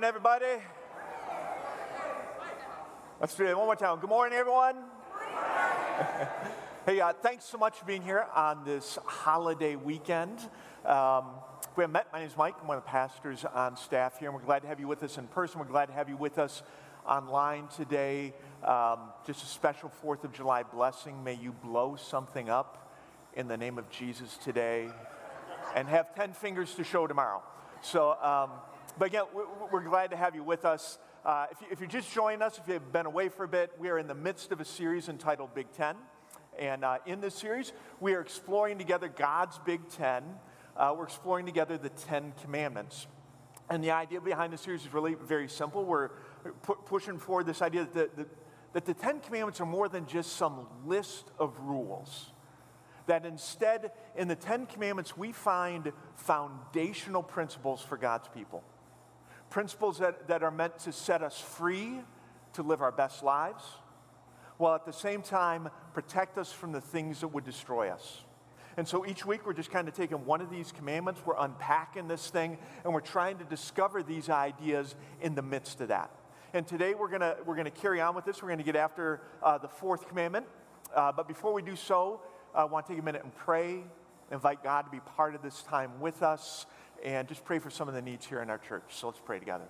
morning, everybody. Let's do it one more time. Good morning, everyone. hey, uh, thanks so much for being here on this holiday weekend. Um, we have met. My name is Mike. I'm one of the pastors on staff here, and we're glad to have you with us in person. We're glad to have you with us online today. Um, just a special 4th of July blessing. May you blow something up in the name of Jesus today and have 10 fingers to show tomorrow. So, um, but again, we're glad to have you with us. Uh, if, you, are just joining us, if you've been away for a bit, we are in the midst of a series entitled Big Ten. And uh, in this series, we are exploring together God's Big Ten. Uh, we're exploring together the Ten Commandments. And the idea behind the series is really very simple. We're pu- pushing forward this idea that the, that the Ten Commandments are more than just some list of rules that instead, in the Ten Commandments, we find foundational principles for God's people. Principles that, that are meant to set us free to live our best lives, while at the same time protect us from the things that would destroy us. And so each week we're just kind of taking one of these commandments, we're unpacking this thing, and we're trying to discover these ideas in the midst of that. And today we're going to we're gonna carry on with this. We're going to get after uh, the fourth commandment. Uh, but before we do so, I want to take a minute and pray, invite God to be part of this time with us, and just pray for some of the needs here in our church. So let's pray together.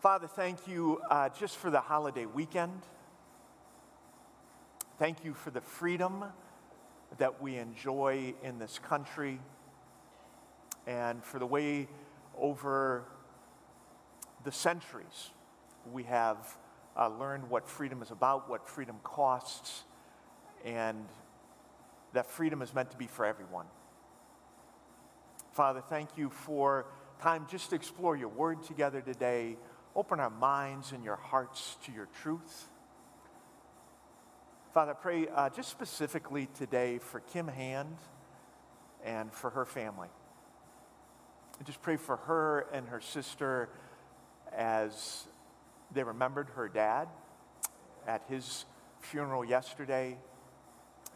Father, thank you uh, just for the holiday weekend. Thank you for the freedom that we enjoy in this country and for the way over the centuries we have uh, learned what freedom is about, what freedom costs, and that freedom is meant to be for everyone. Father, thank you for time just to explore your word together today. Open our minds and your hearts to your truth. Father, I pray uh, just specifically today for Kim Hand and for her family. I just pray for her and her sister as they remembered her dad at his funeral yesterday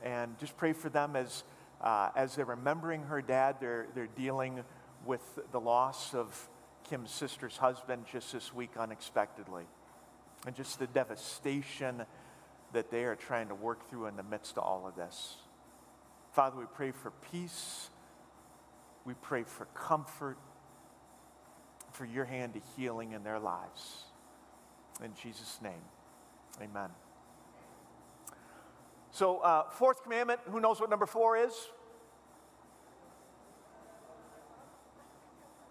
and just pray for them as, uh, as they're remembering her dad, they're, they're dealing with the loss of Kim's sister's husband just this week unexpectedly. And just the devastation that they are trying to work through in the midst of all of this. Father, we pray for peace. We pray for comfort, for your hand to healing in their lives. In Jesus' name, amen. So, uh, fourth commandment, who knows what number four is?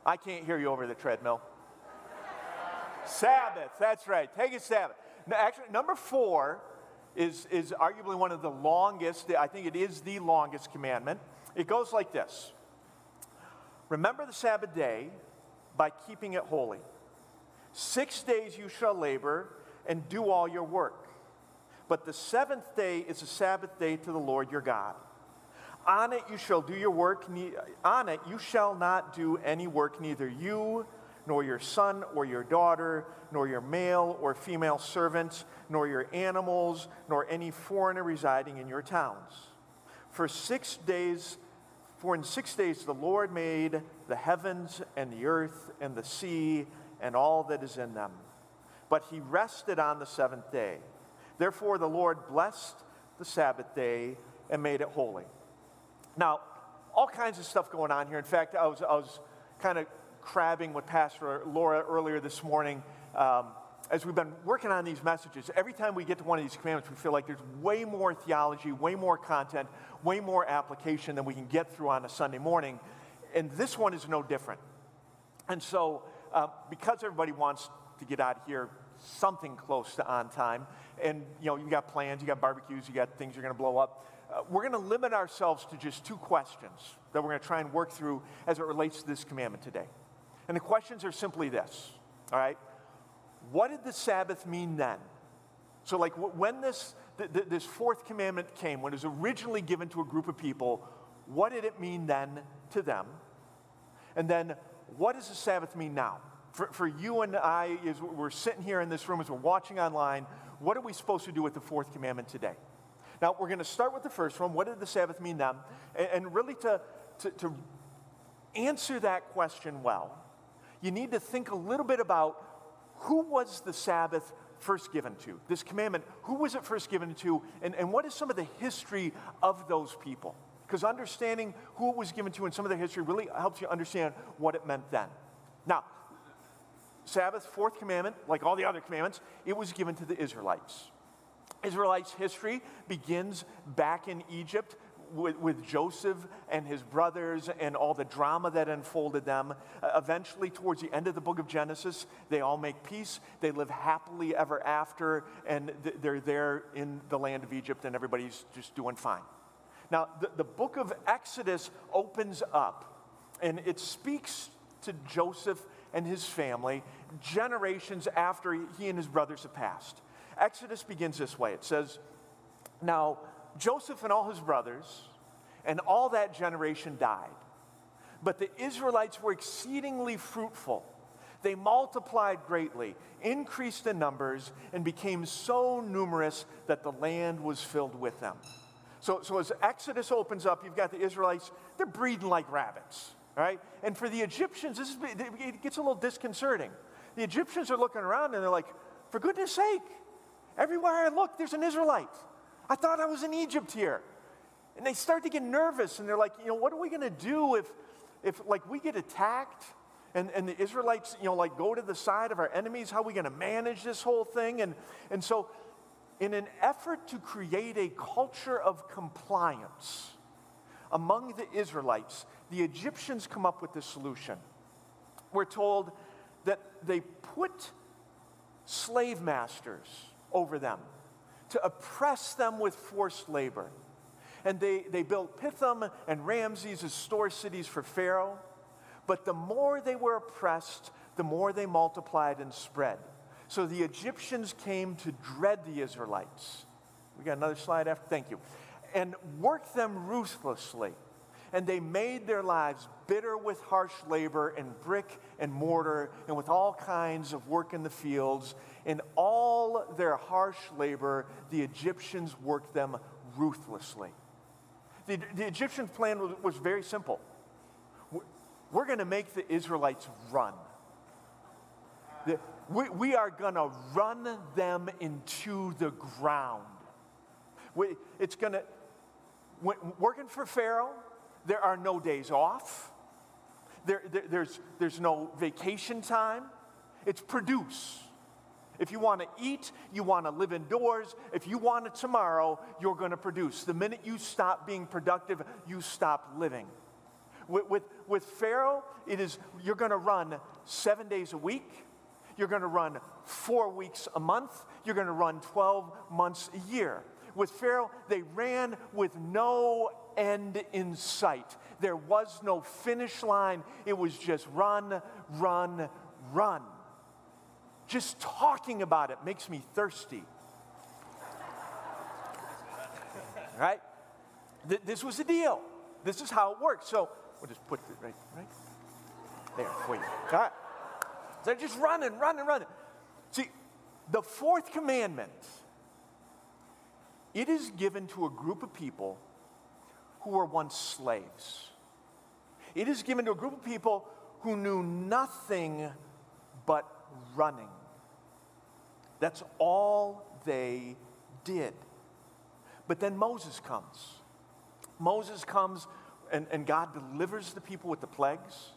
I can't hear you over the treadmill. Sabbath, that's right. Take a Sabbath. Now, actually, number four is, is arguably one of the longest, I think it is the longest commandment. It goes like this Remember the Sabbath day by keeping it holy. Six days you shall labor and do all your work. But the seventh day is a Sabbath day to the Lord your God. On it you shall do your work, on it you shall not do any work, neither you, nor your son or your daughter, nor your male or female servants, nor your animals, nor any foreigner residing in your towns. For six days, for in six days the Lord made the heavens and the earth and the sea and all that is in them. But he rested on the seventh day. Therefore, the Lord blessed the Sabbath day and made it holy. Now, all kinds of stuff going on here. In fact, I was, I was kind of crabbing with Pastor Laura earlier this morning. Um, as we've been working on these messages, every time we get to one of these commandments, we feel like there's way more theology, way more content, way more application than we can get through on a Sunday morning. And this one is no different. And so, uh, because everybody wants to get out of here something close to on time. And you know, you got plans, you got barbecues, you got things you're going to blow up. Uh, we're going to limit ourselves to just two questions that we're going to try and work through as it relates to this commandment today. And the questions are simply this, all right? What did the Sabbath mean then? So, like, when this, th- th- this fourth commandment came, when it was originally given to a group of people, what did it mean then to them? And then, what does the Sabbath mean now? For, for you and I, as we're sitting here in this room, as we're watching online, what are we supposed to do with the fourth commandment today? Now, we're going to start with the first one. What did the Sabbath mean then? And, and really, to, to, to answer that question well, you need to think a little bit about who was the Sabbath first given to? This commandment, who was it first given to? And, and what is some of the history of those people? Because understanding who it was given to and some of the history really helps you understand what it meant then. Now, Sabbath, fourth commandment, like all the other commandments, it was given to the Israelites. Israelites' history begins back in Egypt with, with, Joseph and his brothers and all the drama that unfolded them. Uh, eventually, towards the end of the book of Genesis, they all make peace. They live happily ever after, and th- they're there in the land of Egypt, and everybody's just doing fine. Now, the, the book of Exodus opens up, and it speaks to Joseph and his family generations after he and his brothers have passed. Exodus begins this way it says, Now, Joseph and all his brothers and all that generation died. But the Israelites were exceedingly fruitful. They multiplied greatly, increased in numbers, and became so numerous that the land was filled with them. So, so as Exodus opens up, you've got the Israelites, they're breeding like rabbits, right? And for the Egyptians, this is, it gets a little disconcerting. The Egyptians are looking around and they're like, for goodness sake, everywhere I look, there's an Israelite. I thought I was in Egypt here. And they start to get nervous and they're like, you know, what are we going to do if, if like we get attacked and, and the Israelites, you know, like go to the side of our enemies? How are we going to manage this whole thing? And, and so in an effort to create a culture of compliance among the Israelites, the Egyptians come up with this solution. We're told that they put slave masters over them to oppress them with forced labor. And they, they built Pithom and Ramses as store cities for Pharaoh. But the more they were oppressed, the more they multiplied and spread. So the Egyptians came to dread the Israelites. We got another slide after? Thank you. And worked them ruthlessly. And they made their lives bitter with harsh labor and brick and mortar and with all kinds of work in the fields. In all their harsh labor, the Egyptians worked them ruthlessly. The, the Egyptian plan was, was very simple. We're going to make the Israelites run. The, we, we are going to run them into the ground. We, it's going to, working for Pharaoh, there are no days off. There, there, there's, there's no vacation time. It's produce. If you want to eat, you want to live indoors. If you want it tomorrow, you're going to produce. The minute you stop being productive, you stop living. With, with, with Pharaoh, it is you're going to run seven days a week, you're going to run four weeks a month. You're going to run 12 months a year. With Pharaoh, they ran with no end in sight. There was no finish line. It was just run, run, run. Just talking about it makes me thirsty. right? Th- this was the deal. This is how it works. So we'll just put it right, right there for you. All right. They're just running, running, running. See, the fourth commandment, it is given to a group of people who were once slaves. It is given to a group of people who knew nothing but running. That's all they did. But then Moses comes. Moses comes and, and God delivers the people with the plagues.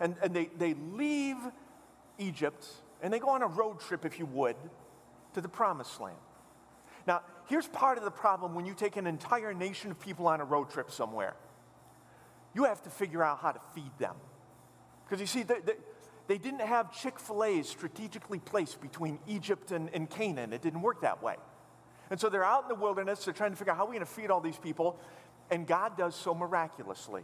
And, and they, they leave Egypt, and they go on a road trip, if you would, to the promised land. Now, here's part of the problem when you take an entire nation of people on a road trip somewhere. You have to figure out how to feed them. Because you see, they, they, they didn't have Chick fil A's strategically placed between Egypt and, and Canaan. It didn't work that way. And so they're out in the wilderness, they're trying to figure out how are we're going to feed all these people, and God does so miraculously.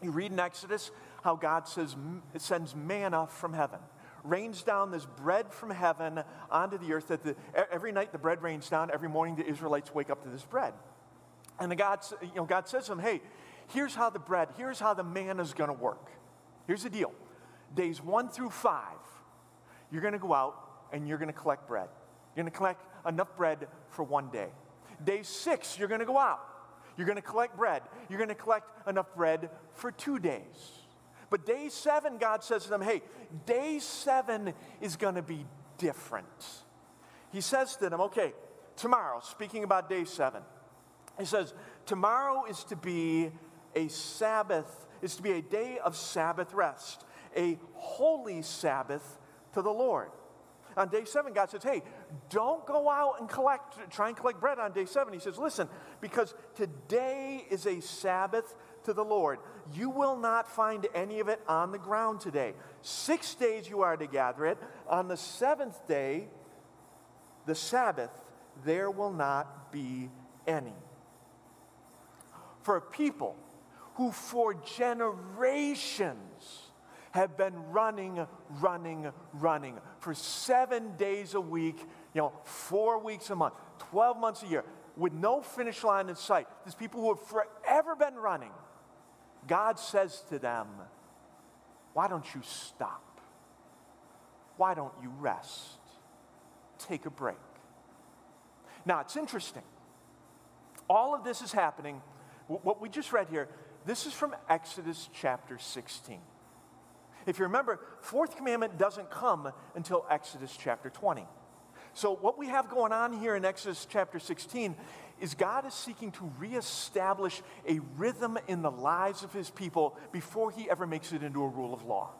You read in Exodus how God says, sends manna from heaven, rains down this bread from heaven onto the earth. That the, every night the bread rains down. Every morning the Israelites wake up to this bread. And the God, you know, God says to them, hey, here's how the bread, here's how the manna is going to work. Here's the deal. Days one through five, you're going to go out and you're going to collect bread. You're going to collect enough bread for one day. Day six, you're going to go out. You're going to collect bread. You're going to collect enough bread for two days. But day seven, God says to them, hey, day seven is going to be different. He says to them, okay, tomorrow, speaking about day seven, he says, tomorrow is to be a Sabbath, is to be a day of Sabbath rest, a holy Sabbath to the Lord. On day seven, God says, hey, don't go out and collect, try and collect bread on day seven. He says, listen, because today is a Sabbath to the Lord. You will not find any of it on the ground today. Six days you are to gather it. On the seventh day, the Sabbath, there will not be any. For people who for generations have been running, running, running for seven days a week, you know, four weeks a month, 12 months a year, with no finish line in sight. There's people who have forever been running. God says to them, Why don't you stop? Why don't you rest? Take a break. Now, it's interesting. All of this is happening. What we just read here, this is from Exodus chapter 16. If you remember, fourth commandment doesn't come until Exodus chapter 20. So, what we have going on here in Exodus chapter 16 is God is seeking to reestablish a rhythm in the lives of his people before he ever makes it into a rule of law.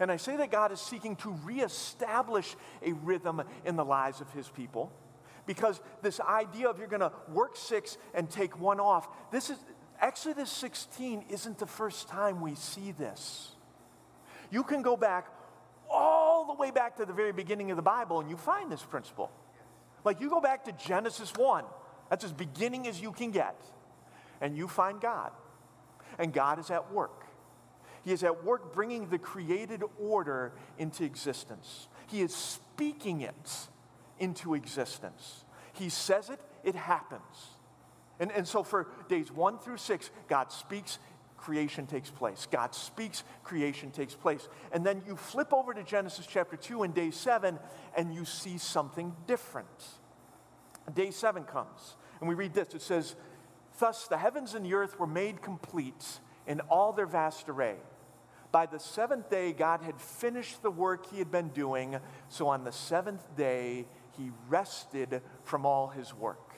And I say that God is seeking to reestablish a rhythm in the lives of his people because this idea of you're going to work six and take one off, this is Exodus 16 isn't the first time we see this. You can go back all the way back to the very beginning of the Bible and you find this principle. Like you go back to Genesis 1, that's as beginning as you can get, and you find God. And God is at work. He is at work bringing the created order into existence. He is speaking it into existence. He says it, it happens. And, and so for days one through six, God speaks, creation takes place. God speaks, creation takes place. And then you flip over to Genesis chapter 2 and day 7, and you see something different. Day 7 comes, and we read this it says, Thus the heavens and the earth were made complete in all their vast array. By the seventh day, God had finished the work he had been doing, so on the seventh day, he rested from all his work.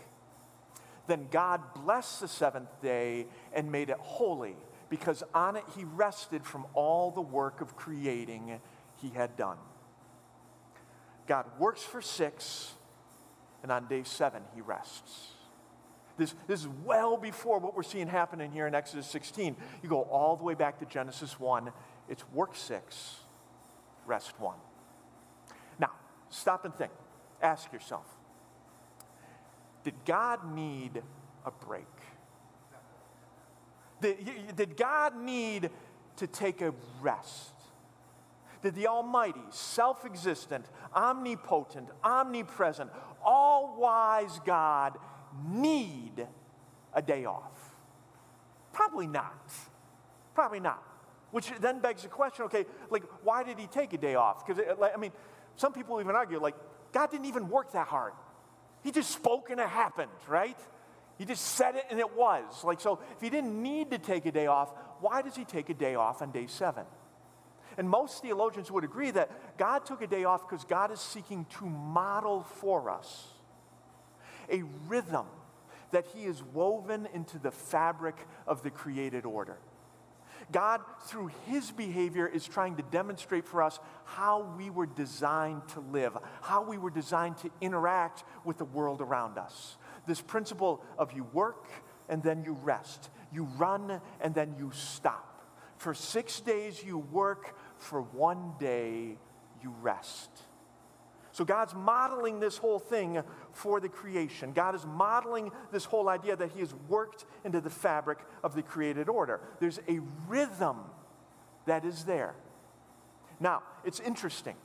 Then God blessed the seventh day and made it holy because on it he rested from all the work of creating he had done. God works for six, and on day seven he rests. This, this is well before what we're seeing happening here in Exodus 16. You go all the way back to Genesis 1. It's work six, rest one. Now, stop and think. Ask yourself Did God need a break? Did, did God need to take a rest? Did the Almighty, self existent, omnipotent, omnipresent, all wise God need a day off? Probably not. Probably not. Which then begs the question okay, like, why did he take a day off? Because, I mean, some people even argue, like, God didn't even work that hard. He just spoke and it happened, right? He just said it and it was. Like, so if he didn't need to take a day off, why does he take a day off on day seven? And most theologians would agree that God took a day off because God is seeking to model for us a rhythm that he is woven into the fabric of the created order. God, through his behavior, is trying to demonstrate for us how we were designed to live, how we were designed to interact with the world around us this principle of you work and then you rest, you run and then you stop. For six days you work, for one day you rest. So God's modeling this whole thing for the creation. God is modeling this whole idea that He has worked into the fabric of the created order. There's a rhythm that is there. Now, it's interesting.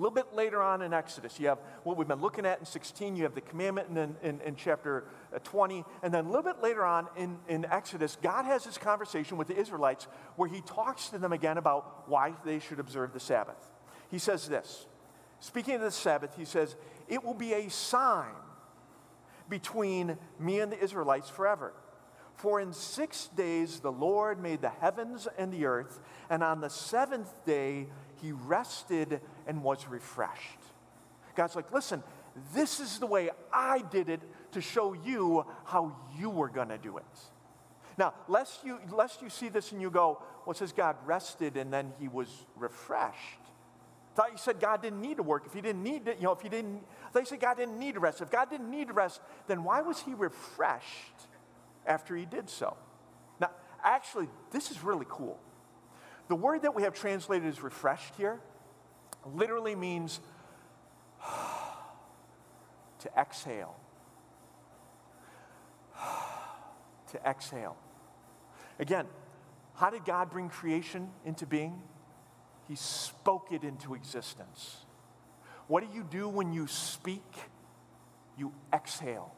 A little bit later on in Exodus, you have what we've been looking at in 16, you have the commandment in, in, in chapter uh, 20, and then a little bit later on in, in Exodus, God has this conversation with the Israelites where he talks to them again about why they should observe the Sabbath. He says this Speaking of the Sabbath, he says, It will be a sign between me and the Israelites forever. For in six days the Lord made the heavens and the earth, and on the seventh day he rested and was refreshed. God's like, listen, this is the way I did it to show you how you were going to do it. Now, lest you, lest you see this and you go, well, it says God rested and then he was refreshed. I thought you said God didn't need to work. If he didn't need to, you know, if he didn't, I thought you said God didn't need to rest. If God didn't need to rest, then why was he refreshed after he did so? Now, actually, this is really cool. The word that we have translated as refreshed here literally means to exhale. to exhale. Again, how did God bring creation into being? He spoke it into existence. What do you do when you speak? You exhale.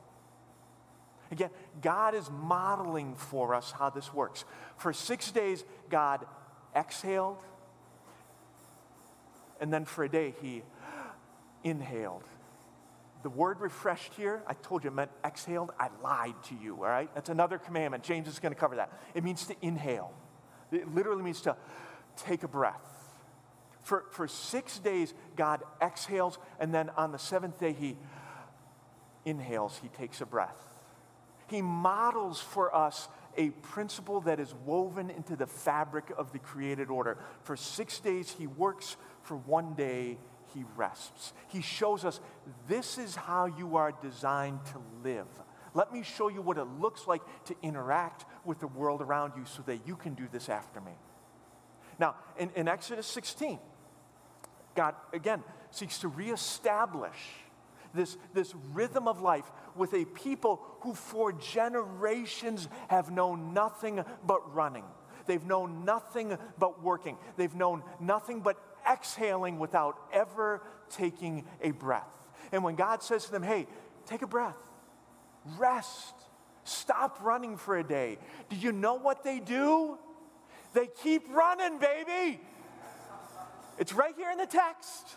Again, God is modeling for us how this works. For six days, God exhaled, and then for a day, He inhaled. The word refreshed here, I told you it meant exhaled. I lied to you, all right? That's another commandment. James is going to cover that. It means to inhale, it literally means to take a breath. For, for six days, God exhales, and then on the seventh day, He inhales, He takes a breath. He models for us a principle that is woven into the fabric of the created order. For six days, He works, for one day, he rests. He shows us this is how you are designed to live. Let me show you what it looks like to interact with the world around you so that you can do this after me. Now, in, in Exodus 16, God, again, seeks to reestablish this, this rhythm of life with a people who for generations have known nothing but running. They've known nothing but working. They've known nothing but exhaling without ever taking a breath. And when God says to them, hey, take a breath, rest, stop running for a day, do you know what they do? They keep running, baby. It's right here in the text,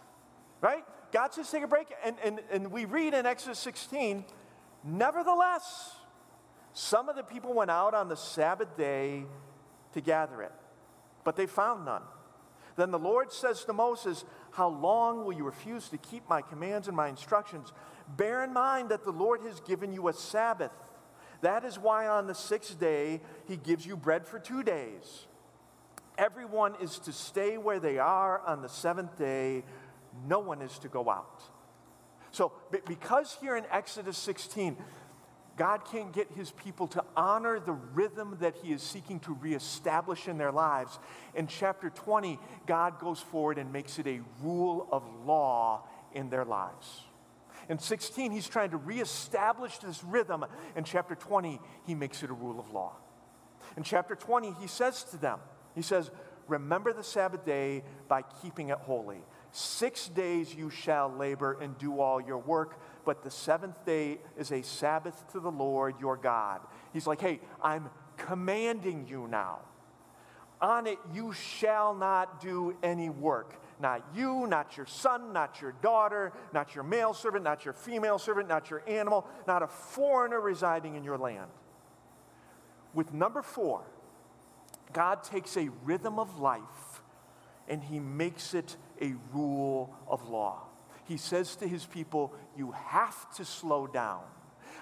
right? God says take a break, and, and, and we read in Exodus 16, nevertheless, some of the people went out on the Sabbath day to gather it, but they found none. Then the Lord says to Moses, How long will you refuse to keep my commands and my instructions? Bear in mind that the Lord has given you a Sabbath. That is why on the sixth day he gives you bread for two days. Everyone is to stay where they are on the seventh day, no one is to go out. So, because here in Exodus 16, God can't get his people to honor the rhythm that he is seeking to reestablish in their lives. In chapter 20, God goes forward and makes it a rule of law in their lives. In 16, he's trying to reestablish this rhythm. In chapter 20, he makes it a rule of law. In chapter 20, he says to them, he says, Remember the Sabbath day by keeping it holy. Six days you shall labor and do all your work but the seventh day is a Sabbath to the Lord your God. He's like, hey, I'm commanding you now. On it you shall not do any work. Not you, not your son, not your daughter, not your male servant, not your female servant, not your animal, not a foreigner residing in your land. With number four, God takes a rhythm of life and he makes it a rule of law he says to his people, You have to slow down.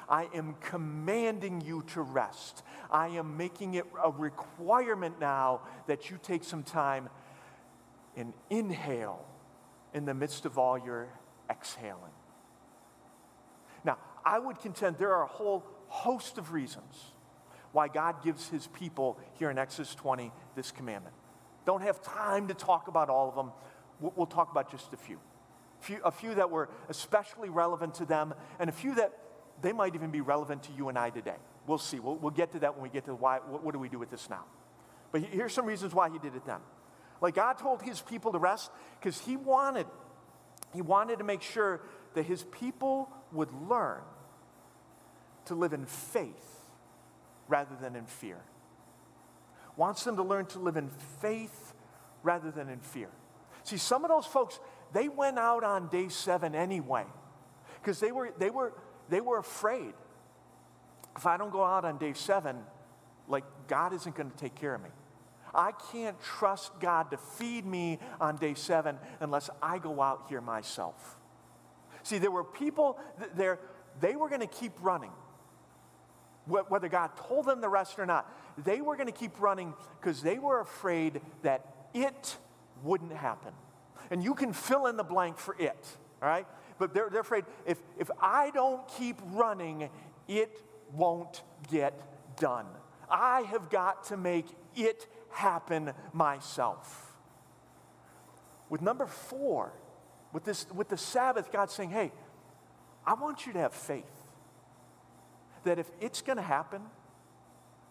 I am commanding you to rest. I am making it a requirement now that you take some time and inhale in the midst of all your exhaling. Now, I would contend there are a whole host of reasons why God gives his people here in Exodus 20 this commandment. Don't have time to talk about all of them. We'll talk about just a few few, a few that were especially relevant to them, and a few that they might even be relevant to you and I today. We'll see. We'll, we'll get to that when we get to why, what, what do we do with this now. But here's some reasons why he did it then. Like God told his people to rest because he wanted, he wanted to make sure that his people would learn to live in faith rather than in fear. Wants them to learn to live in faith rather than in fear. See, some of those folks, they went out on day seven anyway because they were, they, were, they were afraid. If I don't go out on day seven, like God isn't going to take care of me. I can't trust God to feed me on day seven unless I go out here myself. See, there were people there, they were going to keep running. Whether God told them to rest or not, they were going to keep running because they were afraid that it wouldn't happen. And you can fill in the blank for it, all right? But they're, they're afraid if, if I don't keep running, it won't get done. I have got to make it happen myself. With number four, with, this, with the Sabbath, God's saying, hey, I want you to have faith that if it's going to happen,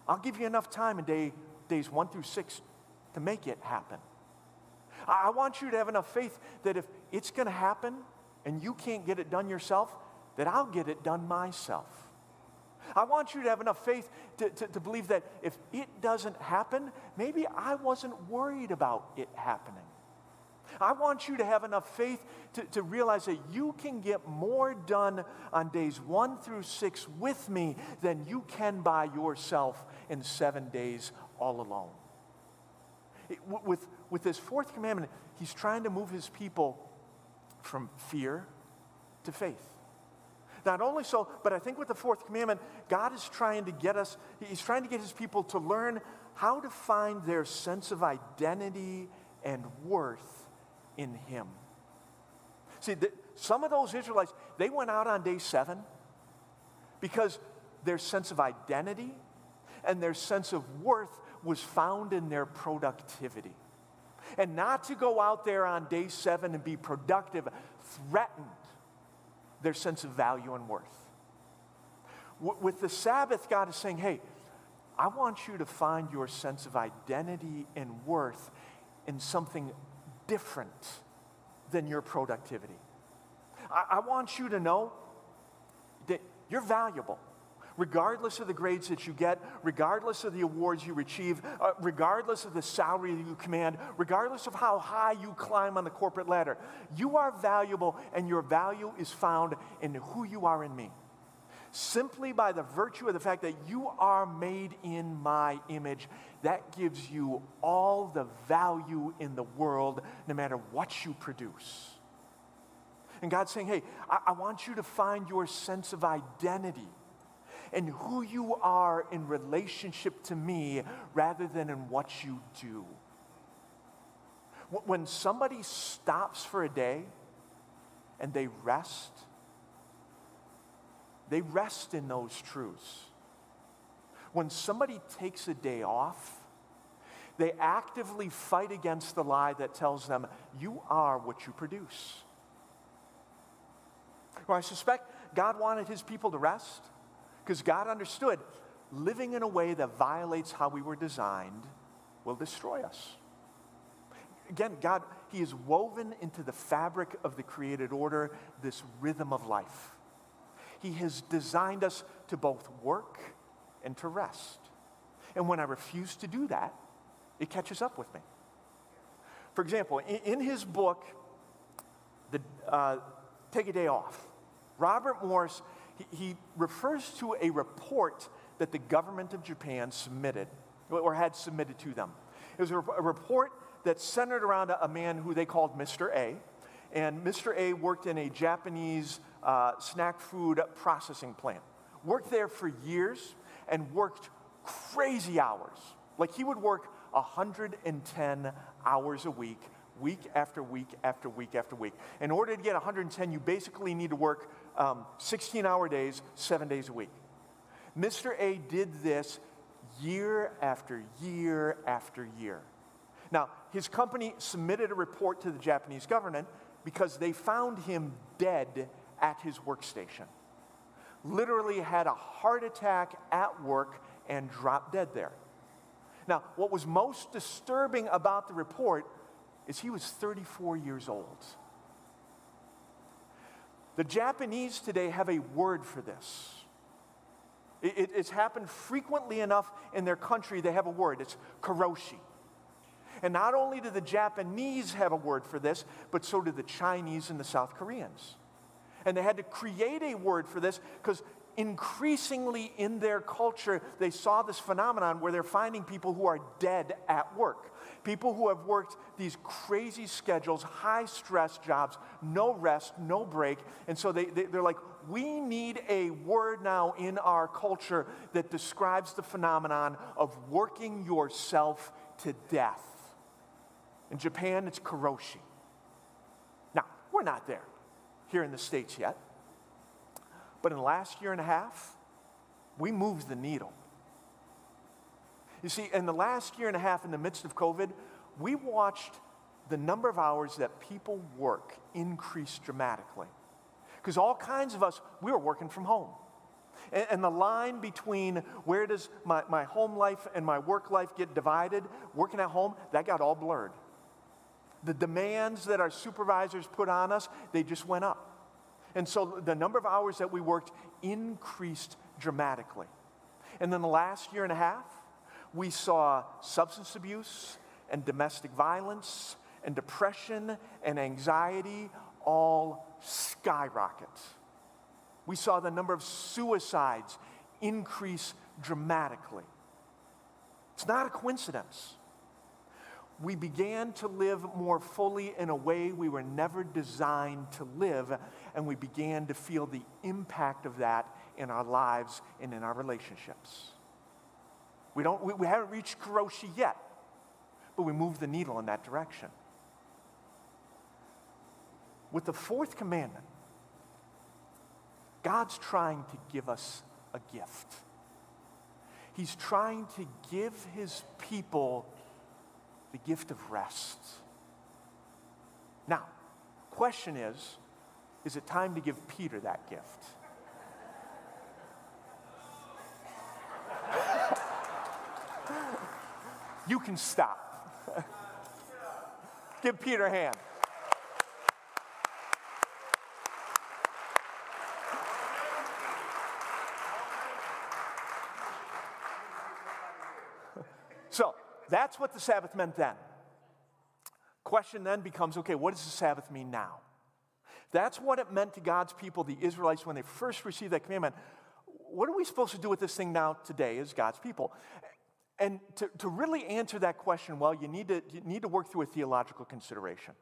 I'll give you enough time in day, days one through six to make it happen. I want you to have enough faith that if it's going to happen and you can't get it done yourself, that I'll get it done myself. I want you to have enough faith to, to, to, believe that if it doesn't happen, maybe I wasn't worried about it happening. I want you to have enough faith to, to realize that you can get more done on days one through six with me than you can by yourself in seven days all alone. It, with, with this fourth commandment, he's trying to move his people from fear to faith. Not only so, but I think with the fourth commandment, God is trying to get us, He's trying to get His people to learn how to find their sense of identity and worth in Him. See, the, some of those Israelites, they went out on day seven because their sense of identity and their sense of worth was found in their productivity. And not to go out there on day seven and be productive threatened their sense of value and worth. with the Sabbath, God is saying, hey, I want you to find your sense of identity and worth in something different than your productivity. I, I want you to know that you're valuable regardless of the grades that you get, regardless of the awards you achieve, uh, regardless of the salary you command, regardless of how high you climb on the corporate ladder. You are valuable, and your value is found in who you are in me. Simply by the virtue of the fact that you are made in my image, that gives you all the value in the world, no matter what you produce. And God's saying, hey, I, I want you to find your sense of identity and who you are in relationship to me rather than in what you do. When somebody stops for a day and they rest, they rest in those truths. When somebody takes a day off, they actively fight against the lie that tells them, you are what you produce. Well, I suspect God wanted his people to rest. Because God understood living in a way that violates how we were designed will destroy us. Again, God, He is woven into the fabric of the created order this rhythm of life. He has designed us to both work and to rest. And when I refuse to do that, it catches up with me. For example, in, in his book, the, uh, Take a Day Off, Robert Morris he, refers to a report that the government of Japan submitted or had submitted to them. It was a, report that centered around a, a, man who they called Mr. A. And Mr. A worked in a Japanese uh, snack food processing plant. Worked there for years and worked crazy hours. Like he would work 110 hours a week, week after week after week after week. In order to get 110, you basically need to work um, 16 hour days, seven days a week. Mr. A did this year after year after year. Now, his company submitted a report to the Japanese government because they found him dead at his workstation. Literally had a heart attack at work and dropped dead there. Now, what was most disturbing about the report is he was 34 years old. The Japanese today have a word for this. It, it, it's happened frequently enough in their country, they have a word. It's karoshi. And not only do the Japanese have a word for this, but so do the Chinese and the South Koreans. And they had to create a word for this because increasingly in their culture, they saw this phenomenon where they're finding people who are dead at work. People who have worked these crazy schedules, high stress jobs, no rest, no break. And so they, they, are like, we need a word now in our culture that describes the phenomenon of working yourself to death. In Japan, it's karoshi. Now, we're not there here in the States yet. But in the last year and a half, we moved the needle. You see, in the last year and a half, in the midst of COVID, we watched the number of hours that people work increase dramatically. Because all kinds of us, we were working from home. And, and, the line between where does my, my home life and my work life get divided, working at home, that got all blurred. The demands that our supervisors put on us, they just went up. And so the number of hours that we worked increased dramatically. And then the last year and a half, we saw substance abuse and domestic violence and depression and anxiety all skyrocket. We saw the number of suicides increase dramatically. It's not a coincidence. We began to live more fully in a way we were never designed to live, and we began to feel the impact of that in our lives and in our relationships. We, don't, we, we haven't reached Karoshi yet, but we move the needle in that direction. With the fourth commandment, God's trying to give us a gift. He's trying to give his people the gift of rest. Now, question is, is it time to give Peter that gift? You can stop. give Peter a hand. So that's what the Sabbath meant then. Question then becomes okay, what does the Sabbath mean now? That's what it meant to God's people, the Israelites, when they first received that commandment. What are we supposed to do with this thing now today as God's people? And to, to really answer that question well, you need, to, you need to work through a theological consideration.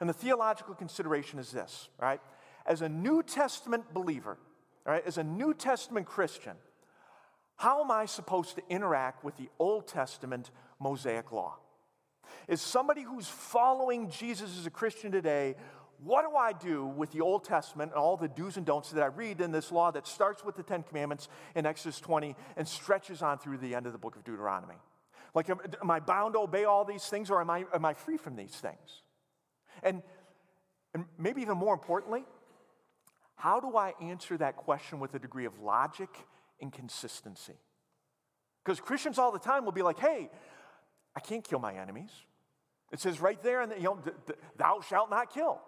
And the theological consideration is this, right? As a New Testament believer, right, as a New Testament Christian, how am I supposed to interact with the Old Testament Mosaic law? Is somebody who's following Jesus as a Christian today, what do I do with the Old Testament and all the do's and don'ts that I read in this law that starts with the Ten Commandments in Exodus 20 and stretches on through the end of the book of Deuteronomy? Like, am, am I bound to obey all these things or am I, am I free from these things? And, and maybe even more importantly, how do I answer that question with a degree of logic and consistency? Because Christians all the time will be like, hey, I can't kill my enemies. It says right there, and you know, thou shalt not kill.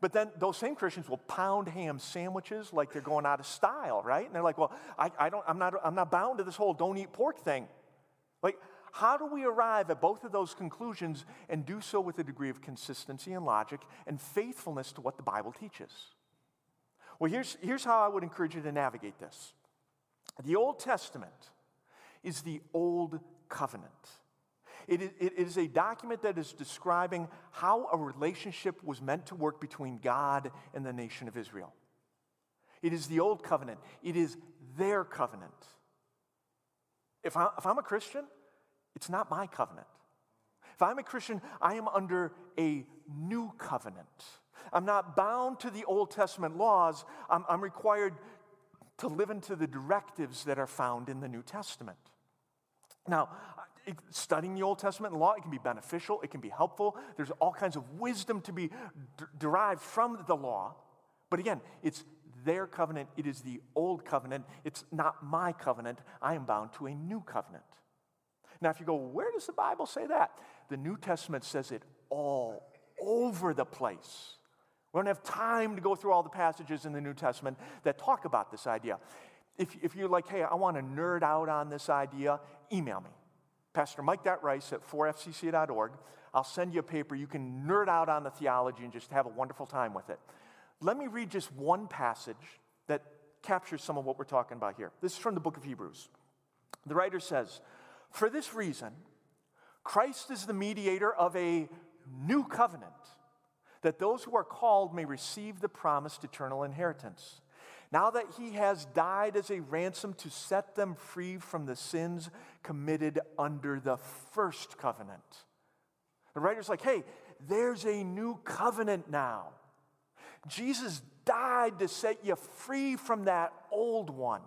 But then those same Christians will pound ham sandwiches like they're going out of style, right? And they're like, well, I, I don't, I'm, not, I'm not bound to this whole don't eat pork thing. Like, how do we arrive at both of those conclusions and do so with a degree of consistency and logic and faithfulness to what the Bible teaches? Well, here's, here's how I would encourage you to navigate this. The Old Testament is the Old Covenant. It is, it is a document that is describing how a relationship was meant to work between God and the nation of Israel. It is the Old Covenant, it is their covenant. If, I, if I'm a Christian, it's not my covenant. If I'm a Christian, I am under a new covenant. I'm not bound to the Old Testament laws. I'm, I'm required to live into the directives that are found in the New Testament. Now, studying the Old Testament law, it can be beneficial, it can be helpful. There's all kinds of wisdom to be d- derived from the law. But again, it's their covenant, it is the old covenant, it's not my covenant. I am bound to a new covenant. Now, if you go, where does the Bible say that? The New Testament says it all over the place. We don't have time to go through all the passages in the New Testament that talk about this idea. If, if you're like, hey, I want to nerd out on this idea, email me. Pastor Mike Rice at 4fcc.org. I'll send you a paper. You can nerd out on the theology and just have a wonderful time with it. Let me read just one passage that captures some of what we're talking about here. This is from the book of Hebrews. The writer says, For this reason, Christ is the mediator of a new covenant, that those who are called may receive the promised eternal inheritance. Now that he has died as a ransom to set them free from the sins committed under the first covenant. The writer's like, hey, there's a new covenant now. Jesus died to set you free from that old one.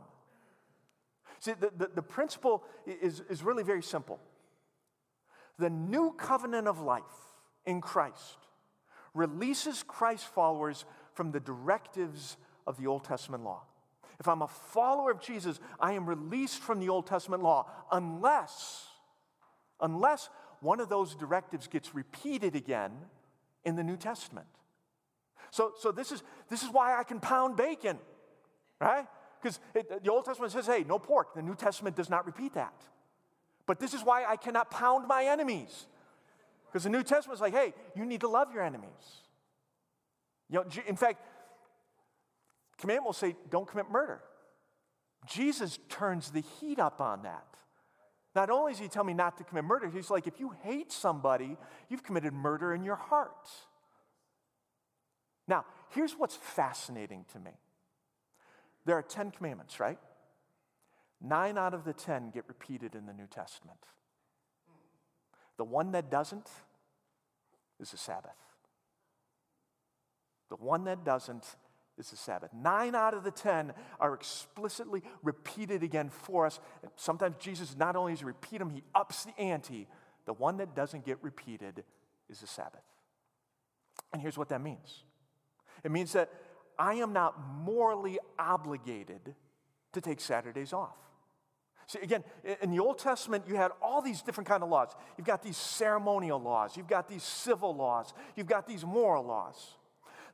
See, the, the, the, principle is, is really very simple. The new covenant of life in Christ releases Christ followers from the directives of the Old Testament law. If I'm a follower of Jesus, I am released from the Old Testament law unless, unless one of those directives gets repeated again in the New Testament. So, so this, is, this is why I can pound bacon, right? Because the Old Testament says, hey, no pork. The New Testament does not repeat that. But this is why I cannot pound my enemies. Because the New Testament is like, hey, you need to love your enemies. You know, in fact, commandment will say, don't commit murder. Jesus turns the heat up on that. Not only does he tell me not to commit murder, he's like, if you hate somebody, you've committed murder in your heart. Now, here's what's fascinating to me there are 10 commandments, right? Nine out of the 10 get repeated in the New Testament. The one that doesn't is the Sabbath. The one that doesn't is the Sabbath. Nine out of the 10 are explicitly repeated again for us. Sometimes Jesus not only does he repeat them, he ups the ante. The one that doesn't get repeated is the Sabbath. And here's what that means it means that I am not morally obligated to take Saturdays off. See, again, in the Old Testament, you had all these different kind of laws. You've got these ceremonial laws, you've got these civil laws, you've got these moral laws.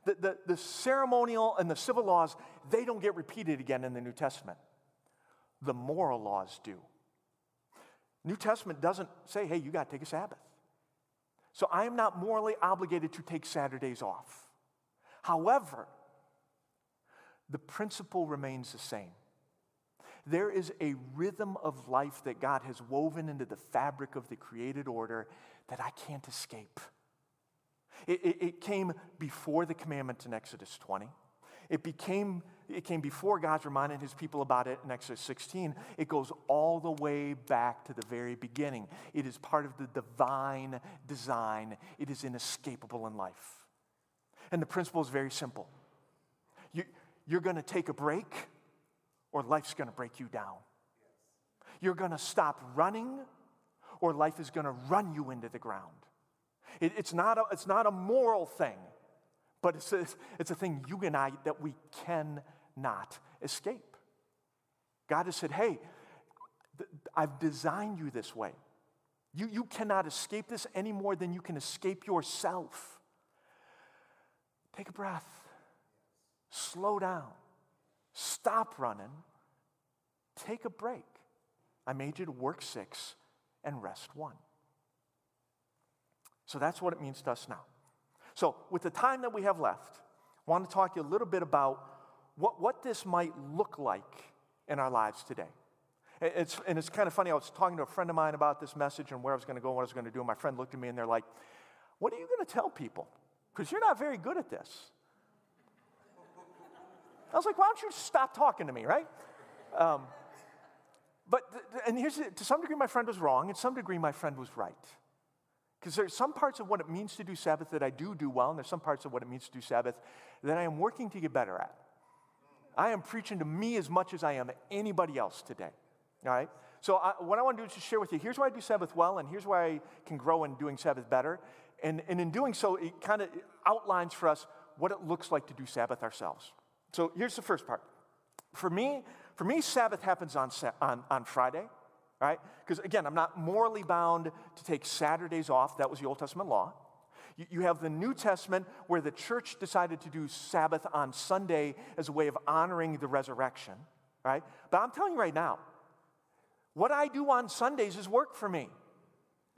The, the, the ceremonial and the civil laws, they don't get repeated again in the New Testament. The moral laws do. New Testament doesn't say, hey, you got to take a Sabbath. So I am not morally obligated to take Saturdays off. However, the principle remains the same. There is a rhythm of life that God has woven into the fabric of the created order that I can't escape. It, it, it, came before the commandment in Exodus 20. It, became, it came before God's reminding his people about it in Exodus 16. It goes all the way back to the very beginning. It is part of the divine design, it is inescapable in life. And the principle is very simple you, you're going to take a break, or life's going to break you down. You're going to stop running, or life is going to run you into the ground. It, it's, not a, it's not a moral thing, but it's a, it's a thing you and I that we cannot escape. God has said, hey, I've designed you this way. You, you cannot escape this any more than you can escape yourself. Take a breath. Slow down. Stop running. Take a break. I made you to work six and rest one. So that's what it means to us now. So, with the time that we have left, I want to talk to you a little bit about what, what this might look like in our lives today. It's, and it's kind of funny. I was talking to a friend of mine about this message and where I was going to go and what I was going to do. And my friend looked at me and they're like, What are you going to tell people? because you're not very good at this. I was like, why don't you stop talking to me, right? Um, but, and here's, to some degree, my friend was wrong, and some degree, my friend was right. Because there's some parts of what it means to do Sabbath that I do do well, and there's some parts of what it means to do Sabbath that I am working to get better at. I am preaching to me as much as I am anybody else today. All right? So, I, what I want to do is just share with you here's why I do Sabbath well, and here's why I can grow in doing Sabbath better. And, and in doing so, it kind of outlines for us what it looks like to do Sabbath ourselves. So here's the first part. For me, for me, Sabbath happens on, on, on Friday, right? Because again, I'm not morally bound to take Saturdays off. That was the Old Testament law. You, you have the New Testament where the church decided to do Sabbath on Sunday as a way of honoring the resurrection, right? But I'm telling you right now, what I do on Sundays is work for me.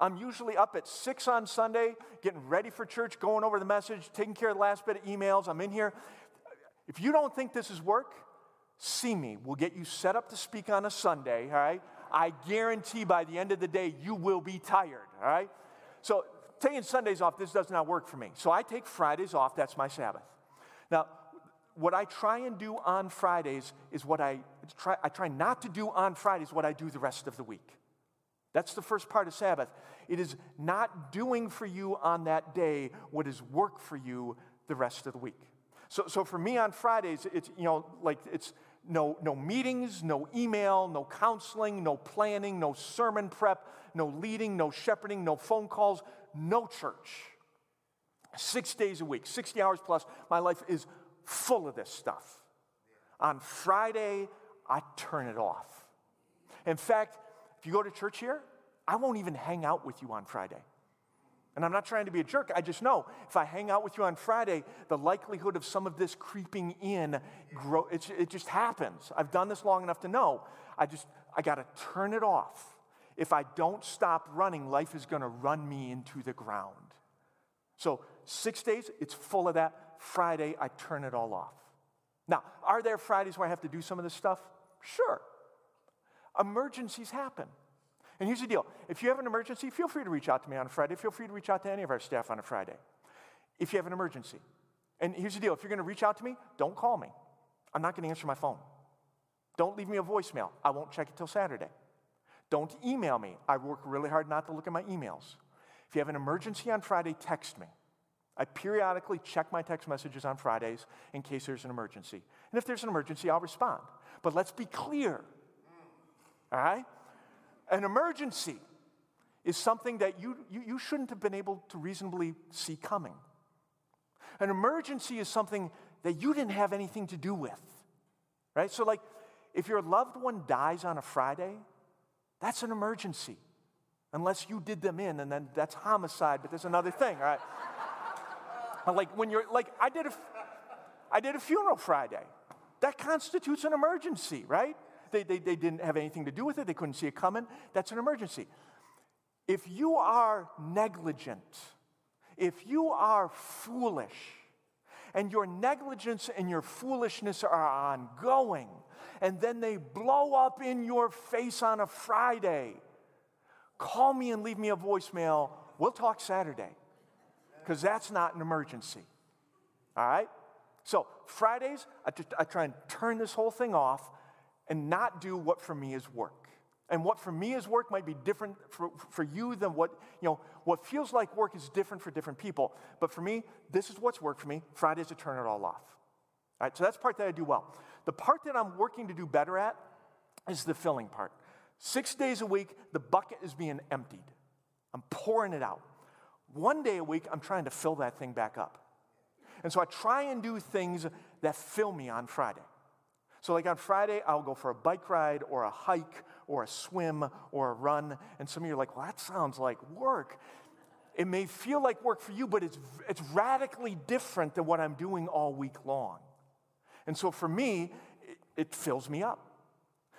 I'm usually up at six on Sunday, getting ready for church, going over the message, taking care of the last bit of emails. I'm in here. If you don't think this is work, see me. We'll get you set up to speak on a Sunday, all right? I guarantee by the end of the day, you will be tired, all right? So taking Sundays off, this does not work for me. So I take Fridays off, that's my Sabbath. Now, what I try and do on Fridays is what I try, I try not to do on Fridays what I do the rest of the week. That's the first part of Sabbath. It is not doing for you on that day what is work for you the rest of the week. So, so for me on Fridays, it's, you know, like it's no, no meetings, no email, no counseling, no planning, no sermon prep, no leading, no shepherding, no phone calls, no church. Six days a week, 60 hours plus. My life is full of this stuff. On Friday, I turn it off. In fact, if you go to church here, I won't even hang out with you on Friday. And I'm not trying to be a jerk. I just know if I hang out with you on Friday, the likelihood of some of this creeping in, grow, it, it just happens. I've done this long enough to know. I just, I got to turn it off. If I don't stop running, life is going to run me into the ground. So, six days, it's full of that. Friday, I turn it all off. Now, are there Fridays where I have to do some of this stuff? Sure. Emergencies happen. And here's the deal if you have an emergency, feel free to reach out to me on a Friday. Feel free to reach out to any of our staff on a Friday if you have an emergency. And here's the deal if you're going to reach out to me, don't call me. I'm not going to answer my phone. Don't leave me a voicemail. I won't check it till Saturday. Don't email me. I work really hard not to look at my emails. If you have an emergency on Friday, text me. I periodically check my text messages on Fridays in case there's an emergency. And if there's an emergency, I'll respond. But let's be clear. All right? An emergency is something that you, you, you shouldn't have been able to reasonably see coming. An emergency is something that you didn't have anything to do with, right? So, like, if your loved one dies on a Friday, that's an emergency. Unless you did them in, and then that's homicide, but there's another thing, right? like, when you're, like, I did a, I did a funeral Friday. That constitutes an emergency, right? They, they, they didn't have anything to do with it, they couldn't see it coming. That's an emergency. If you are negligent, if you are foolish, and your negligence and your foolishness are ongoing, and then they blow up in your face on a Friday, call me and leave me a voicemail. We'll talk Saturday, because that's not an emergency. All right? So, Fridays, I, try and turn this whole thing off and not do what for me is work. And what for me is work might be different for, for you than what, you know, what feels like work is different for different people. But for me, this is what's worked for me. Fridays to turn it all off. All right, so that's part that I do well. The part that I'm working to do better at is the filling part. Six days a week, the bucket is being emptied. I'm pouring it out. One day a week, I'm trying to fill that thing back up. And so I try and do things that fill me on Friday. So, like on Friday, I'll go for a bike ride or a hike or a swim or a run. And some of you are like, well, that sounds like work. It may feel like work for you, but it's, it's radically different than what I'm doing all week long. And so for me, it, it fills me up.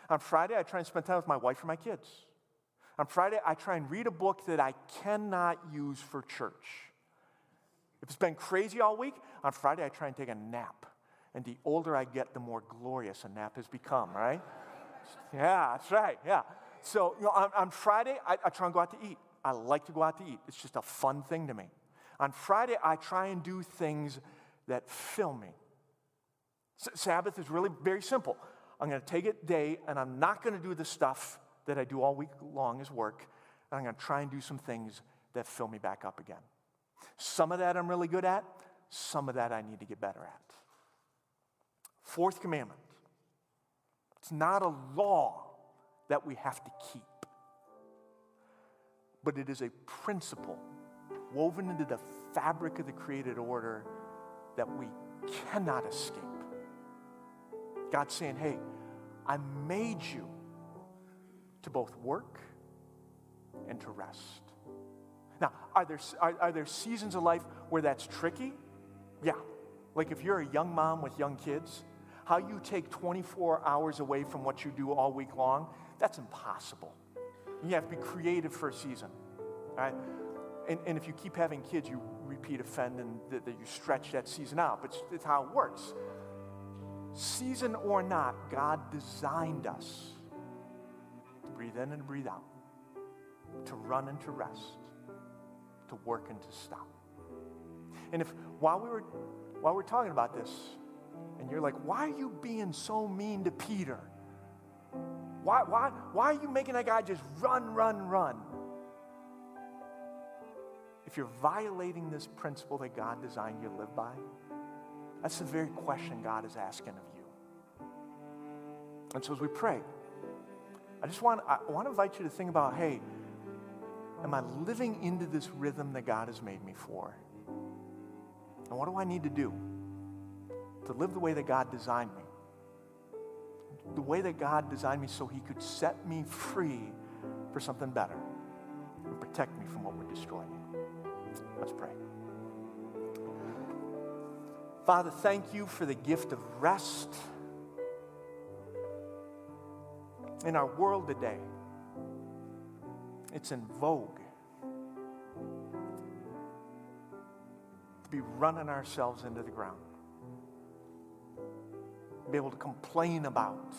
On Friday, I try and spend time with my wife and my kids. On Friday, I try and read a book that I cannot use for church. If it's been crazy all week, on Friday, I try and take a nap. And the older I get, the more glorious a nap has become, right? yeah, that's right. Yeah. So, you know, on, on Friday, I, I try and go out to eat. I like to go out to eat. It's just a fun thing to me. On Friday, I try and do things that fill me. S- Sabbath is really very simple. I'm going to take a day and I'm not going to do the stuff that I do all week long as work. And I'm going to try and do some things that fill me back up again. Some of that I'm really good at, some of that I need to get better at. Fourth commandment it's not a law that we have to keep, but it is a principle woven into the fabric of the created order that we cannot escape. God's saying, hey, I made you to both work and to rest. Now, are there, are, are there seasons of life where that's tricky? Yeah. Like if you're a young mom with young kids, how you take 24 hours away from what you do all week long, that's impossible. You have to be creative for a season. Right? And, and if you keep having kids, you repeat offend and that you stretch that season out. But it's, it's how it works. season or not, God designed us to breathe in and breathe out, to run and to rest, to work and to stop. And if while we were while we're talking about this, and you're like, why are you being so mean to Peter? Why, why, why are you making that guy just run, run, run? If you're violating this principle that God designed you to live by, that's the very question God is asking of you. And so as we pray, I just want, I want to invite you to think about hey, am I living into this rhythm that God has made me for? And what do I need to do to live the way that God designed me? The way that God designed me so He could set me free for something better and protect me from what would destroy me. Let's pray. Father, thank you for the gift of rest. In our world today, it's in vogue to be running ourselves into the ground, be able to complain about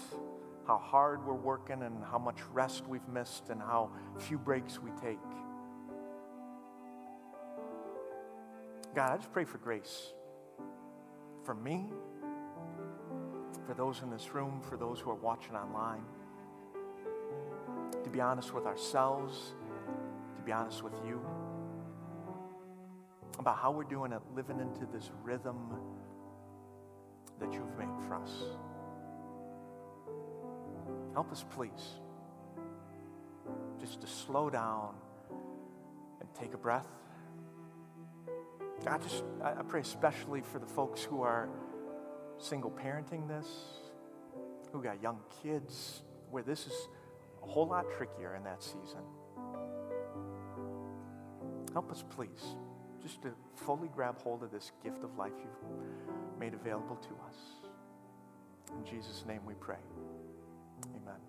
how hard we're working and how much rest we've missed and how few breaks we take. God, I just pray for grace for me, for those in this room, for those who are watching online. To be honest with ourselves, to be honest with you, about how we're doing it, living into this rhythm that you've made for us. Help us, please, just to slow down and take a breath I just I pray especially for the folks who are single parenting this, who got young kids, where this is a whole lot trickier in that season. Help us, please, just to fully grab hold of this gift of life you've made available to us. In Jesus' name we pray. Amen.